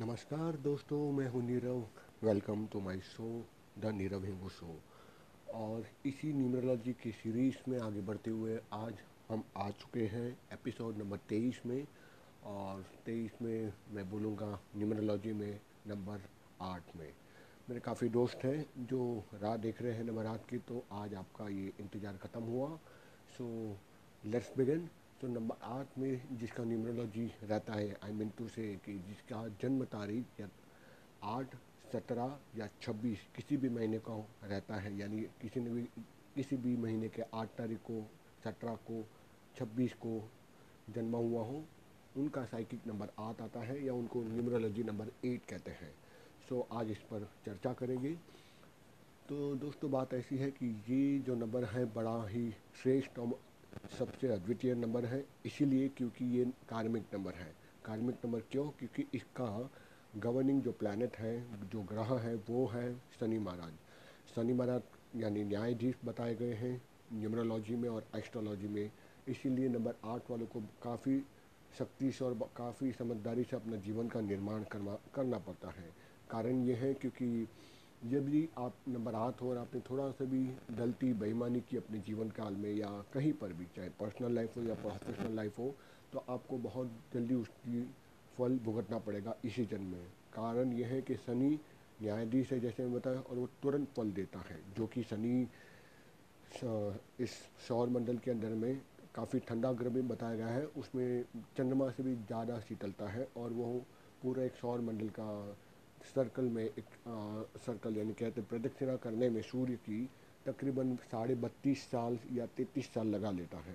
नमस्कार दोस्तों, मैं हूँ Nirav. Welcome to my show the Nirav Hingu show और इसी न्यूमरोलॉजी की सीरीज़ में आगे बढ़ते हुए आज हम आ चुके हैं एपिसोड नंबर तेईस में। और तेईस में मैं बोलूँगा न्यूमरोलॉजी में नंबर आठ में। मेरे काफ़ी दोस्त हैं जो राह देख रहे हैं नंबर आठ की तो आज आपका ये इंतज़ार ख़त्म हुआ। सो लेट्स बिगिन तो नंबर आठ में जिसका न्यूमरोलॉजी रहता है आई मीन टू से कि जिसका जन्म तारीख या आठ, सत्रह या छब्बीस किसी भी महीने का रहता है, यानी किसी ने भी, किसी भी महीने के आठ तारीख को, सत्रह को, छब्बीस को जन्मा हुआ हो, उनका साइकिक नंबर आठ आता है या उनको न्यूमरोलॉजी नंबर एट कहते हैं। सो आज इस पर चर्चा करेंगे। तो दोस्तों, बात ऐसी है कि ये जो नंबर है, बड़ा ही श्रेष्ठ और सबसे अद्वितीय नंबर है, इसीलिए क्योंकि ये कार्मिक नंबर है। कार्मिक नंबर क्यों? क्योंकि इसका गवर्निंग जो प्लानट है, जो ग्रह है, वो है शनि महाराज। शनि महाराज यानी न्यायाधीश बताए गए हैं न्यूमरोलॉजी में और एस्ट्रोलॉजी में। इसीलिए नंबर आठ वालों को काफ़ी शक्ति से और काफ़ी समझदारी से अपना जीवन का निर्माण करना करना पड़ता है। कारण ये है क्योंकि यदि आप नंबर आठ हो और आपने थोड़ा सा भी गलती, बेईमानी की अपने जीवन काल में या कहीं पर भी, चाहे पर्सनल लाइफ हो या प्रोफेशनल लाइफ हो तो आपको बहुत जल्दी उसकी फल भुगतना पड़ेगा इसी जन्म में। कारण यह है कि शनि न्यायाधीश है, जैसे मैं बताया, और वो तुरंत फल देता है, जो कि शनि इस सौर मंडल के अंदर में काफ़ी ठंडा ग्रह में बताया गया है, उसमें चंद्रमा से भी ज़्यादा शीतलता है और वो पूरा एक सौर मंडल का सर्कल में एक आ, सर्कल यानी कहते हैं प्रदक्षिणा करने में सूर्य की तकरीबन साढ़े बत्तीस साल या तैतीस साल लगा लेता है।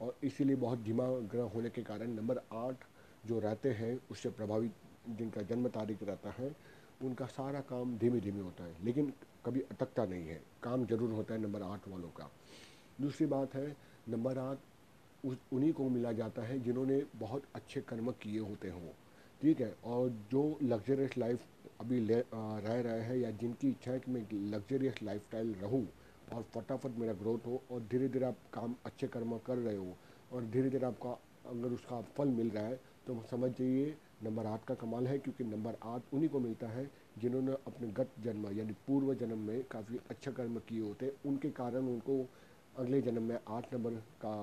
और इसीलिए बहुत धीमा ग्रह होने के कारण नंबर आठ जो रहते हैं उससे प्रभावित जिनका जन्म तारीख रहता है उनका सारा काम धीमे धीमे होता है। लेकिन कभी अटकता नहीं है। काम ज़रूर होता है नंबर आठ वालों का। दूसरी बात है नंबर आठ उन्हीं को मिला जाता है जिन्होंने बहुत अच्छे कर्म किए होते हों। ठीक है, और जो लग्जरियस लाइफ अभी ले रह रहे हैं या जिनकी इच्छा है कि मैं लग्जरियस लाइफ स्टाइल रहूँ और फटाफट मेरा ग्रोथ हो और धीरे धीरे आप काम, अच्छे कर्म कर रहे हो और धीरे धीरे आपका, अगर उसका फल मिल रहा है तो समझ जाइए नंबर आठ का कमाल है क्योंकि नंबर आठ उन्हीं को मिलता है जिन्होंने अपने गत जन्म यानी पूर्व जन्म में काफ़ी अच्छा कर्म किए होते हैं। उनके कारण उनको अगले जन्म में आठ नंबर का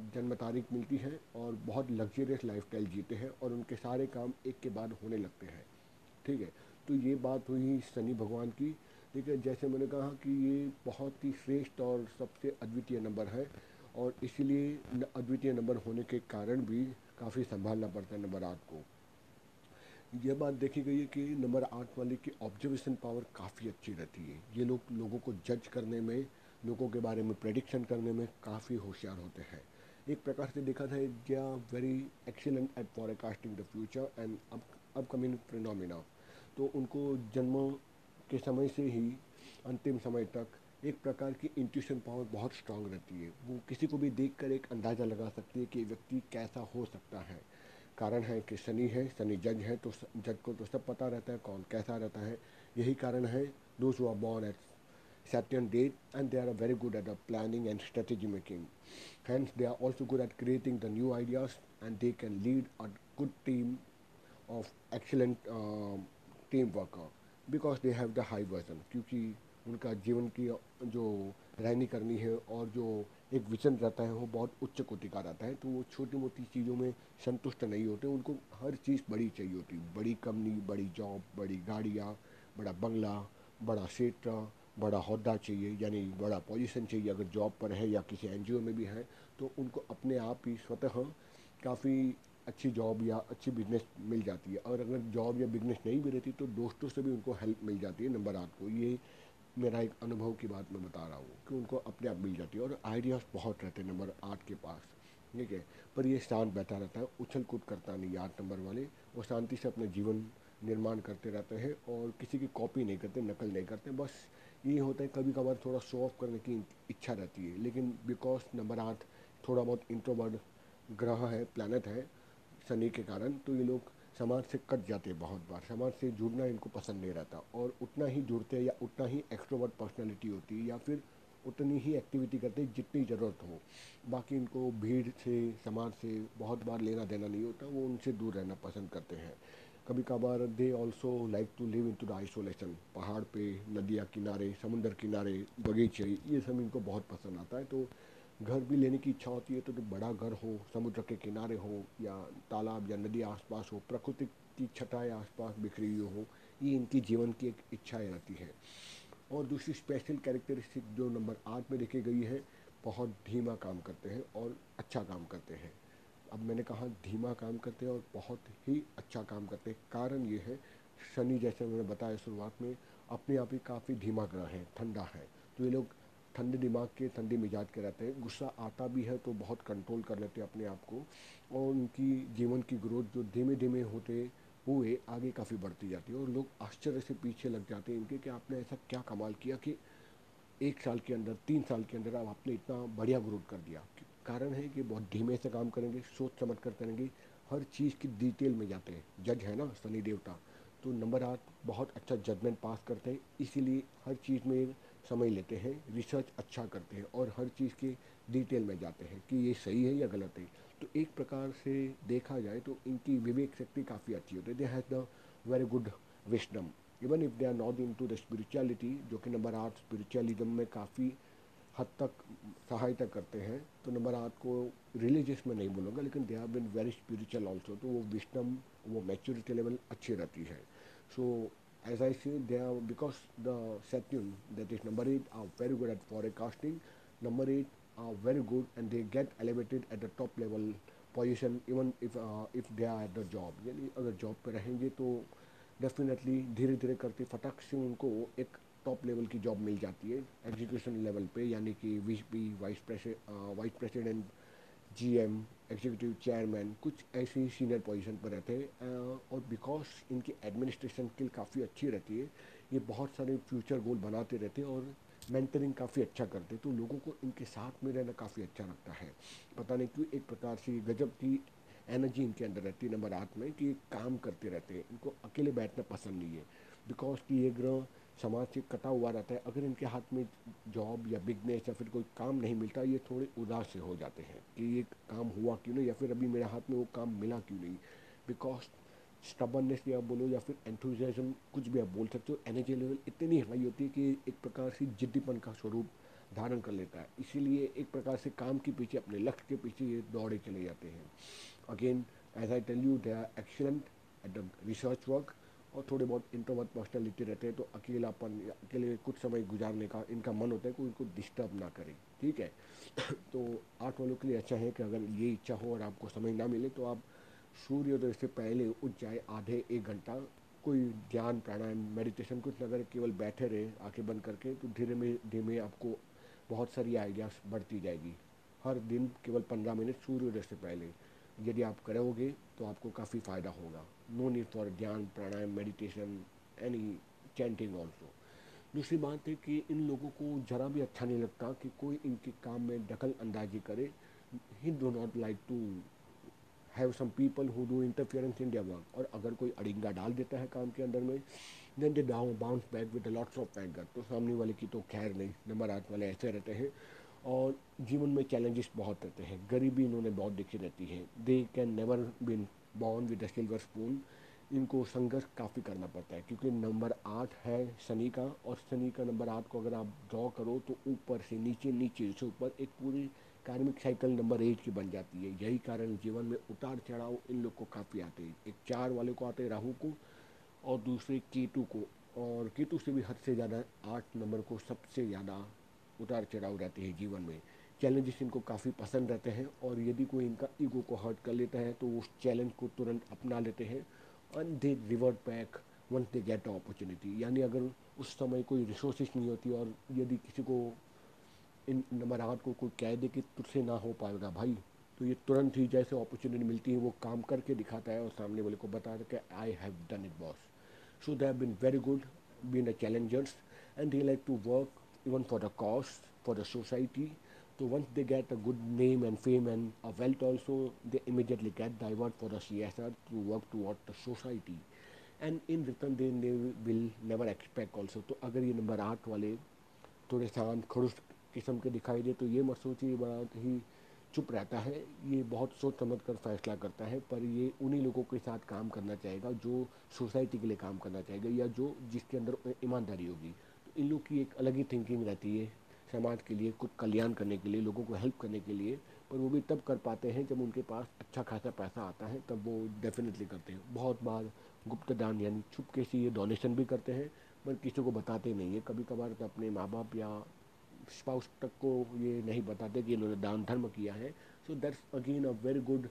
जन्म तारीख मिलती है और बहुत लग्जरियस लाइफ जीते हैं और उनके सारे काम एक के बाद होने लगते हैं। ठीक है? तो ये बात हुई शनि भगवान की। ठीक है? जैसे मैंने कहा कि ये बहुत ही श्रेष्ठ और सबसे अद्वितीय नंबर है और इसीलिए अद्वितीय नंबर होने के कारण भी काफ़ी संभालना पड़ता है नंबर आठ को। यह बात देखी गई है कि नंबर आठ वाले की ऑब्जर्वेशन पावर काफ़ी अच्छी रहती है। ये लोग, लोगों को जज करने में, लोगों के बारे में प्रडिक्शन करने में काफ़ी होशियार होते हैं। एक प्रकार से देखा था they are very excellent at forecasting the future and upcoming phenomena तो उनको जन्म के समय से ही, अंतिम समय तक, एक प्रकार की इंट्यूशन पावर बहुत स्ट्रांग रहती है। वो किसी को भी देखकर एक अंदाज़ा लगा सकती है कि व्यक्ति कैसा हो सकता है। कारण है कि शनि है, शनि जज है तो जज को तो सब पता रहता है, कौन कैसा रहता है। यही कारण है those are born at certain date and they are very good at planning and strategy making. Hence, they are also good at creating the new ideas and they can lead a good team of excellent uh, team worker because they have the high version क्योंकि उनका जीवन की जो रहनी करनी है और जो एक विजन रहता है वो बहुत उच्च कोटि का रहता है तो वो छोटी मोटी चीज़ों में संतुष्ट नहीं होते उनको हर चीज़ बड़ी चाहिए होती बड़ी कंपनी बड़ी जॉब बड़ी गाड़ियाँ बड़ा बंगला बड़ा क्षेत्र बड़ा अहदा चाहिए, यानी बड़ा पोजीशन चाहिए, अगर जॉब पर है या किसी एनजीओ में भी है तो उनको अपने आप ही स्वतः काफ़ी अच्छी जॉब या अच्छी बिज़नेस मिल जाती है। और अगर जॉब या बिज़नेस नहीं भी रहती तो दोस्तों से भी उनको हेल्प मिल जाती है नंबर आठ को। ये मेरा एक अनुभव की बात मैं बता रहा हूँ कि उनको अपने आप मिल जाती है, और आइडियाज़ बहुत रहते हैं नंबर आठ के पास। ठीक है? पर ये शांत बैठा रहता है, उछल कूद करता नहीं आठ नंबर वाले। वो शांति से अपना जीवन निर्माण करते रहते हैं, और किसी की कॉपी नहीं करते, नकल नहीं करते, बस ये होता है कभी कभार थोड़ा शो ऑफ़ करने की इच्छा रहती है, लेकिन बिकॉज़ नंबर आठ थोड़ा बहुत इंट्रोवर्ड ग्रह है प्लानट है, शनि के कारण तो ये लोग समाज से कट जाते हैं बहुत बार। समाज से जुड़ना इनको पसंद नहीं रहता और उतना ही जुड़ते या उतना ही एक्स्ट्रोवर्ड पर्सनैलिटी होती है या फिर उतनी ही एक्टिविटी करते जितनी ज़रूरत हो। बाकी इनको भीड़ से, समाज से बहुत बार लेना देना नहीं होता, वो उनसे दूर रहना पसंद करते हैं। कभी कभार they also like to live in to the isolation पहाड़ पे नदियाँ किनारे समुंदर किनारे बगीचे ये सब इनको बहुत पसंद आता है। तो घर भी लेने की इच्छा होती है तो, तो बड़ा घर हो समुद्र के किनारे हो या तालाब या नदी आसपास हो प्रकृति की छटाएँ आसपास बिखरी हुई हो ये इनकी जीवन की एक इच्छाएँ रहती है। और दूसरी स्पेशल कैरेक्टरिस्टिक जो नंबर आठ में देखी गई है बहुत धीमा काम करते हैं और अच्छा काम करते हैं। अब मैंने कहा, धीमा काम करते हैं और बहुत ही अच्छा काम करते हैं। कारण ये है, शनि जैसे मैंने बताया शुरुआत में, अपने आप ही काफ़ी धीमा ग्रह है, ठंडा है। तो ये लोग ठंडे दिमाग के, ठंडे मिजाज के रहते हैं। गुस्सा आता भी है तो बहुत कंट्रोल कर लेते हैं अपने आप को और उनकी जीवन की ग्रोथ जो धीमे धीमे होते हुए आगे काफ़ी बढ़ती जाती है और लोग आश्चर्य से पीछे लग जाते हैं इनके कि आपने ऐसा क्या कमाल किया कि एक साल के अंदर, तीन साल के अंदर आप आपने इतना बढ़िया ग्रोथ कर दिया। कारण है कि बहुत धीमे से काम करेंगे, सोच समझ कर करेंगे, हर चीज़ की डिटेल में जाते हैं। जज है ना शनि देवता। तो नंबर आठ, बहुत अच्छा जजमेंट पास करते हैं, इसीलिए हर चीज़ में समय लेते हैं रिसर्च अच्छा करते हैं और हर चीज़ के डिटेल में जाते हैं कि ये सही है या गलत है। तो एक प्रकार से देखा जाए तो इनकी विवेक शक्ति काफ़ी अच्छी होती है। They has the very good wisdom even if they are not in to the spirituality जो कि नंबर आठ स्पिरिचुअलिज्म में काफ़ी हद तक सहायता करते हैं तो नंबर आठ को रिलीजियस में नहीं बोलूँगा लेकिन they have been very spiritual also तो वो विस्डम वो मैच्योरिटी लेवल अच्छी रहती है सो as I say, they are because the Saturn that is number eight are very good at forecasting. Number eight are very good and they get elevated at the top level position even if uh, if they are at the job. यानी अगर job पे रहेंगे तो definitely धीरे धीरे करके फटाक से उनको एक टॉप लेवल की जॉब मिल जाती है एग्जीक्यूशन लेवल पे, यानी कि V P vice vice president GM executive chairman कुछ ऐसी सीनियर पोजीशन पर रहते हैं और बिकॉज़ इनकी एडमिनिस्ट्रेशन स्किल काफ़ी अच्छी रहती है, ये बहुत सारे फ्यूचर गोल बनाते रहते हैं और मेंटरिंग काफ़ी अच्छा करते तो लोगों को इनके साथ में रहना काफ़ी अच्छा लगता है। पता नहीं क्यों एक प्रकार से गजब की एनर्जी इनके अंदर रहती है नंबर आठ में, कि ये काम करते रहते हैं, इनको अकेले बैठना पसंद नहीं है बिकॉज़ कि ये ग्रह समाज से कटा हुआ रहता है। अगर इनके हाथ में जॉब या बिज़नेस या फिर कोई काम नहीं मिलता, ये थोड़े उदास से हो जाते हैं कि ये काम हुआ क्यों नहीं या फिर अभी मेरे हाथ में वो काम मिला क्यों नहीं। बिकॉज़ स्टबननेस या बोलो या फिर एंथुजियाज्म कुछ भी आप बोल सकते हो एनर्जी लेवल इतनी हाई होती है कि एक प्रकार से जिद्दीपन का स्वरूप धारण कर लेता है। इसीलिए एक प्रकार से काम के पीछे, अपने लक्ष्य के पीछे ये दौड़े चले जाते हैं। Again as I tell you they are excellent at the research work और थोड़े बहुत इंट्रोवर्ट पर्सनैलिटी रहते हैं तो अकेलापन, अकेले कुछ समय गुजारने का इनका मन होता है कोई इनको डिस्टर्ब ना करे, ठीक है? तो आठ वालों के लिए अच्छा है कि अगर ये इच्छा हो और आपको समय ना मिले तो आप सूर्योदय से पहले उठ जाए, आधे एक घंटा, कोई ध्यान, प्राणायाम मेडिटेशन कुछ अगर केवल बैठे रहे, आँखें बंद करके तो धीरे में, धीमे आपको बहुत सारी आइडियाज़ बढ़ती जाएगी। हर दिन केवल पंद्रह मिनट सूर्योदय से पहले। यदि आप करोगे तो आपको काफ़ी फ़ायदा होगा। No need for dhyan pranayama meditation any chanting also दूसरी बात है कि इन लोगों को ज़रा भी अच्छा नहीं लगता कि कोई इनके काम में दखल अंदाजी करे। He do not like to have some people who do interference in their work और अगर कोई अड़िंगा डाल देता है काम के अंदर में then they down bounce back with lots of anger तो सामने वाले की तो खैर नहीं नंबर आठ वाले ऐसे रहते हैं। और जीवन में चैलेंजेस बहुत रहते हैं। गरीबी इन्होंने बहुत देखी रहती है। They can never been born with silver spoon इनको संघर्ष काफ़ी करना पड़ता है, क्योंकि नंबर आठ है शनि का, और शनि का नंबर आठ को अगर आप ड्रॉ करो तो ऊपर से नीचे नीचे से ऊपर एक पूरी कार्मिक साइकिल नंबर एट की बन जाती है। यही कारण जीवन में उतार चढ़ाव इन लोग को काफ़ी आते हैं। एक चार वाले को आते हैं राहु को, और दूसरे केतु को। और केतु से भी हद से ज़्यादा आठ नंबर को सबसे ज़्यादा उतार चढ़ाव रहते हैं जीवन में। चैलेंजेस इनको काफ़ी पसंद रहते हैं और यदि कोई इनका ईगो को हर्ट कर लेता है तो उस चैलेंज को तुरंत अपना लेते हैं। And they revert back once they get opportunity यानी अगर उस समय कोई रिसोर्सेज नहीं होती और यदि किसी को इन नंबर आठ को कोई कह दे कि तुझसे ना हो पाएगा भाई तो ये तुरंत ही जैसे अपॉर्चुनिटी मिलती है, वो काम करके दिखाता है और सामने वाले को बता कि I have done it boss so they have been very good been a challengers and they like to work even for the cause, for the society. So once they get a good name and fame and a wealth also, they immediately get divert for the CSR to work toward the society. And in return they will never expect also तो अगर ये number आठ वाले थोड़े शांत खड़ुस किस्म के दिखाई दे तो ये मत सोचिए बड़ा ही चुप रहता है ये बहुत सोच समझ कर फैसला करता है पर ये उन्हीं लोगों के साथ काम करना चाहेगा जो सोसाइटी के लिए काम करना चाहेगा या जो जिसके अंदर ईमानदारी होगी इन लोग की एक अलग ही थिंकिंग रहती है, समाज के लिए, कुछ कल्याण करने के लिए, लोगों को हेल्प करने के लिए, पर वो भी तब कर पाते हैं जब उनके पास अच्छा खासा पैसा आता है, तब वो डेफिनेटली करते हैं। बहुत बार गुप्त दान यानी छुपके से ये डोनेशन भी करते हैं, पर किसी को बताते नहीं है। कभी कभार तो अपने माँ बाप या स्पाउस तक को ये नहीं बताते कि इन्होंने दान धर्म किया है। So that's again a very good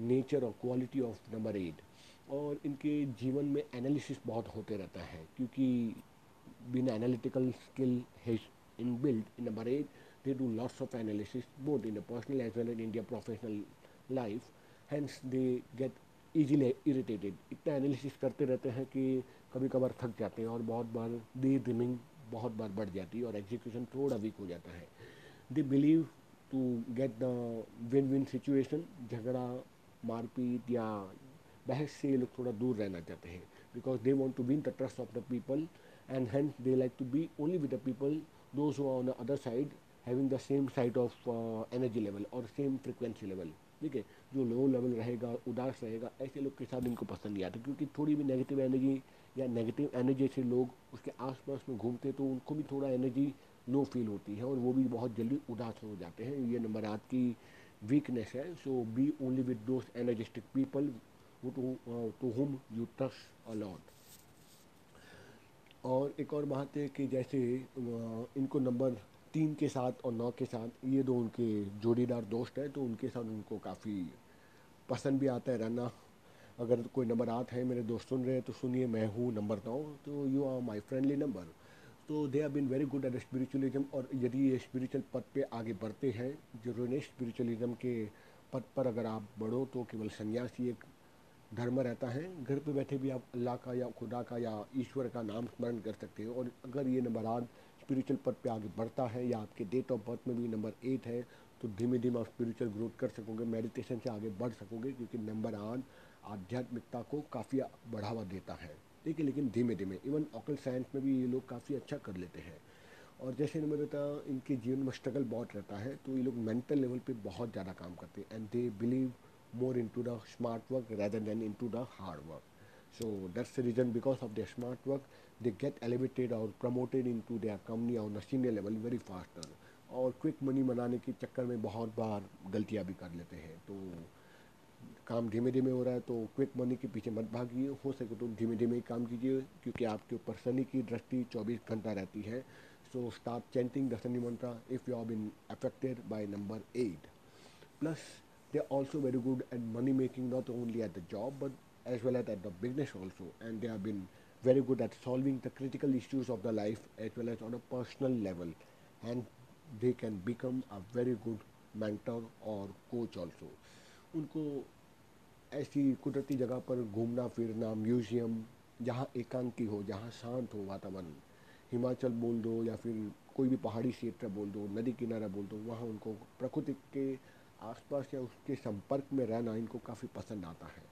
nature और क्वालिटी ऑफ़ नंबर एट और इनके जीवन में एनालिसिस बहुत होते रहता है, क्योंकि बिन एनालिटिकल स्किल है in build in number eight they do lots of analysis both in personal as well in India professional life hence they get easily irritated इतना एनालिसिस करते रहते हैं कि कभी कभार थक जाते हैं और बहुत बार दे ड्रीमिंग बहुत बार बढ़ जाती है और एग्जीक्यूशन थोड़ा वीक हो जाता है। They believe to get the win win situation झगड़ा, मारपीट या बहस से ये लोग थोड़ा दूर रहना चाहते हैं। Because they want to win the trust of the people and hence they like to be only with the people those on the other side having the same side of energy level और same frequency level ठीक है? जो low level रहेगा, उदास रहेगा, ऐसे लोग के साथ इनको पसंद नहीं आता क्योंकि थोड़ी भी नेगेटिव एनर्जी या नेगेटिव एनर्जी से लोग उसके आसपास में घूमते तो उनको भी थोड़ा एनर्जी लो फील होती है और वो भी बहुत जल्दी उदास हो जाते हैं। ये नंबर आठ की वीकनेस है। So be only with those energetic people to whom you trust a lot और एक और बात है कि जैसे इनको नंबर तीन के साथ और नौ के साथ, ये दो उनके जोड़ीदार दोस्त हैं तो उनके साथ उनको काफ़ी पसंद भी आता है रहना। अगर कोई नंबर आठ है, मेरे दोस्त सुन रहे हैं तो सुनिए, मैं हूँ नंबर नौ तो you are my friendly number तो they are been very good at spiritualism और यदि ये स्पिरिचुअल पद पे आगे बढ़ते हैं ज़रूर स्पिरिचुअलिज्म के पद पर अगर आप बढ़ो तो केवल सन्यासी एक धर्म रहता है, घर पे बैठे भी आप अल्लाह का या खुदा का या ईश्वर का नाम स्मरण कर सकते हो। और अगर ये नंबर आठ स्पिरिचुअल पद पे आगे बढ़ता है या आपके डेट ऑफ़ बर्थ में भी नंबर एट है तो धीमे धीमे आप स्पिरिचुअल ग्रोथ कर सकोगे मेडिटेशन से आगे बढ़ सकोगे, क्योंकि नंबर आठ आध्यात्मिकता को काफ़ी बढ़ावा देता है। ठीक है लेकिन धीमे धीमे इवन ऑकल साइंस में भी ये लोग काफ़ी अच्छा कर लेते हैं। और जैसे मैंने बताया इनके जीवन में स्ट्रगल बहुत रहता है तो ये लोग मेंटल लेवल पे बहुत ज़्यादा काम करते हैं। And they believe to the smart work rather than into the hard work so that's the reason because of the smart work they get elevated और promoted into their company और senior level very faster और quick money बनाने के चक्कर में बहुत बार गलतियाँ भी कर लेते हैं। तो काम धीमे धीमे हो रहा है तो क्विक मनी के पीछे मत भागिए। हो सके तो धीमे धीमे ही काम कीजिए क्योंकि आपके ऊपर शनि की दृष्टि 24 घंटा रहती है। So start chanting the Shani mantra if you are been affected by number eight plus are also very good at money making not only at the job but as well at at the business also and they are been very good at solving the critical issues of the life as well as on a personal level. And they can become a very good mentor or coach also. उनको ऐसी कुदरती जगह पर घूमना, फिरना, museum, जहाँ एकांकी हो, जहाँ शांत हो वातावरण, हिमाचल बोल दो या फिर कोई भी पहाड़ी क्षेत्र बोल दो, नदी किनारा बोल दो, वहाँ उनको प्रकृति के आसपास या उसके संपर्क में रहना इनको काफ़ी पसंद आता है।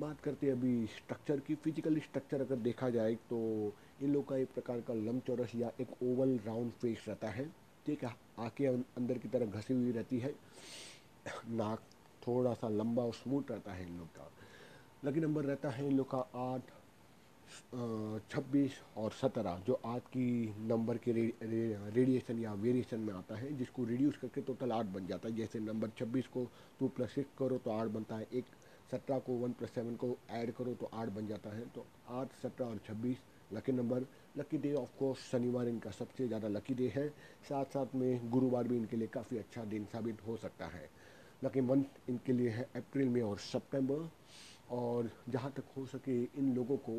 बात करते हैं अभी स्ट्रक्चर की। फ़िज़िकल स्ट्रक्चर अगर देखा जाए तो इन लोग का एक प्रकार का लम चौरस या एक ओवल राउंड फेस रहता है। ठीक है आके अंदर की तरफ़ घसी हुई रहती है। नाक थोड़ा सा लंबा और स्मूथ रहता है इन लोग का। लकी नंबर रहता है इन लोग का आठ। छब्बीस और सत्रह जो आज की नंबर के रे, रे, रेडिएशन या वेरिएशन में आता है जिसको रिड्यूस करके टोटल आठ बन जाता है। जैसे नंबर छब्बीस को टू प्लस सिक्स करो तो आठ बनता है एक सत्रह को वन प्लस सेवन को ऐड करो तो आठ बन जाता है। तो आठ सत्रह और छब्बीस lucky number lucky day of course शनिवार इनका सबसे ज़्यादा लकी डे है। साथ साथ में गुरुवार भी इनके लिए काफ़ी अच्छा दिन साबित हो सकता है। लकी मंथ इनके लिए है अप्रैल में और सितंबर और जहाँ तक हो सके इन लोगों को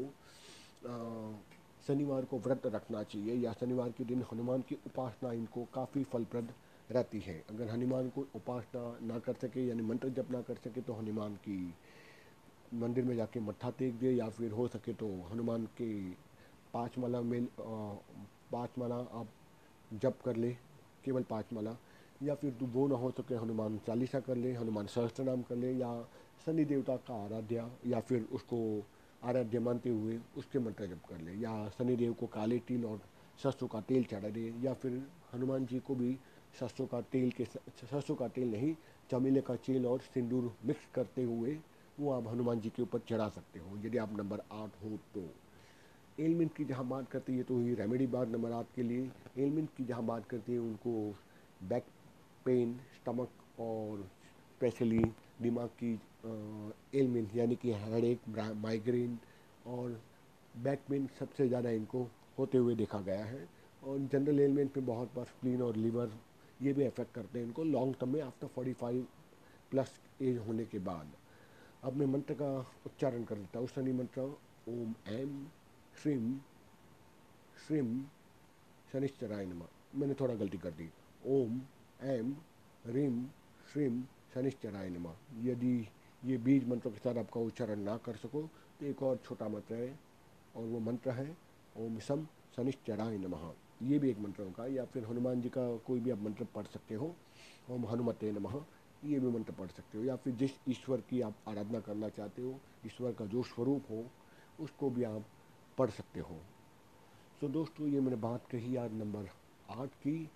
शनिवार को व्रत रखना चाहिए या शनिवार के दिन हनुमान की उपासना इनको काफ़ी फलप्रद रहती है। अगर हनुमान को उपासना ना कर सके, यानी मंत्र जप ना कर सके तो हनुमान की मंदिर में जाके मत्था टेक दे या फिर हो सके तो हनुमान के पाँच माला में पाँच माला आप जप कर ले, केवल पाँच माला। या फिर वो ना हो सके, हनुमान चालीसा कर ले, हनुमान सहस्त्र नाम कर ले या शनि देवता का आराध्या या फिर उसको आराध्य मानते हुए, उसके मंत्र जप कर ले या शनिदेव को काले तिल और सरसों का तेल चढ़ा दे, या फिर हनुमान जी को भी सरसों का तेल के सरसों का तेल नहीं, चमेले का तेल और सिंदूर मिक्स करते हुए, वो आप हनुमान जी के ऊपर चढ़ा सकते हो, यदि आप नंबर आठ हो तो। एलमेंट की जहाँ बात करते हैं तो ही रेमेडी बार नंबर आठ के लिए। एलमेंट की जहाँ बात करते हैं, उनको बैक पेन स्टमक और स्पेशली दिमाग की एलमेंट यानी कि हेडेक माइग्रेन और बैक पेन सबसे ज़्यादा इनको होते हुए देखा गया है। और जनरल एलमेंट पे बहुत बार स्प्लीन और लीवर ये भी अफेक्ट करते हैं इनको लॉन्ग टर्म में after forty five plus age होने के बाद। अब मैं मंत्र का उच्चारण कर देता हूँ। शनि मंत्र, ओम एम श्रीम श्रीम शनिश्चराय नमा। मैंने थोड़ा गलती कर दी। ओम एम रिम श्रीम शनिश्चराय नमा। यदि ये बीज मंत्रों के साथ आपका उच्चारण ना कर सको तो एक और छोटा मंत्र है, और वो मंत्र है, ओम सम शनिश्चराय नमः। ये भी एक मंत्र होगा या फिर हनुमान जी का कोई भी आप मंत्र पढ़ सकते हो, ओम हनुमते नमः, ये भी मंत्र पढ़ सकते हो। या फिर जिस ईश्वर की आप आराधना करना चाहते हो, ईश्वर का जो स्वरूप हो, उसको भी आप पढ़ सकते हो। सो दोस्तों, ये मैंने बात कही आज नंबर आठ की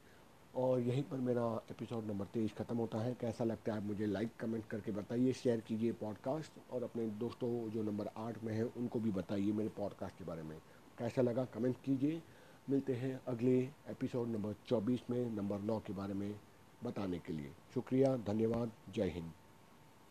और यहीं पर मेरा एपिसोड नंबर तेईस ख़त्म होता है। कैसा लगता है आप मुझे लाइक कमेंट करके बताइए शेयर कीजिए पॉडकास्ट और अपने दोस्तों जो नंबर आठ में है, उनको भी बताइए मेरे पॉडकास्ट के बारे में। कैसा लगा कमेंट कीजिए। मिलते हैं अगले एपिसोड नंबर 24 में, नंबर नौ के बारे में बताने के लिए। शुक्रिया, धन्यवाद, जय हिंद।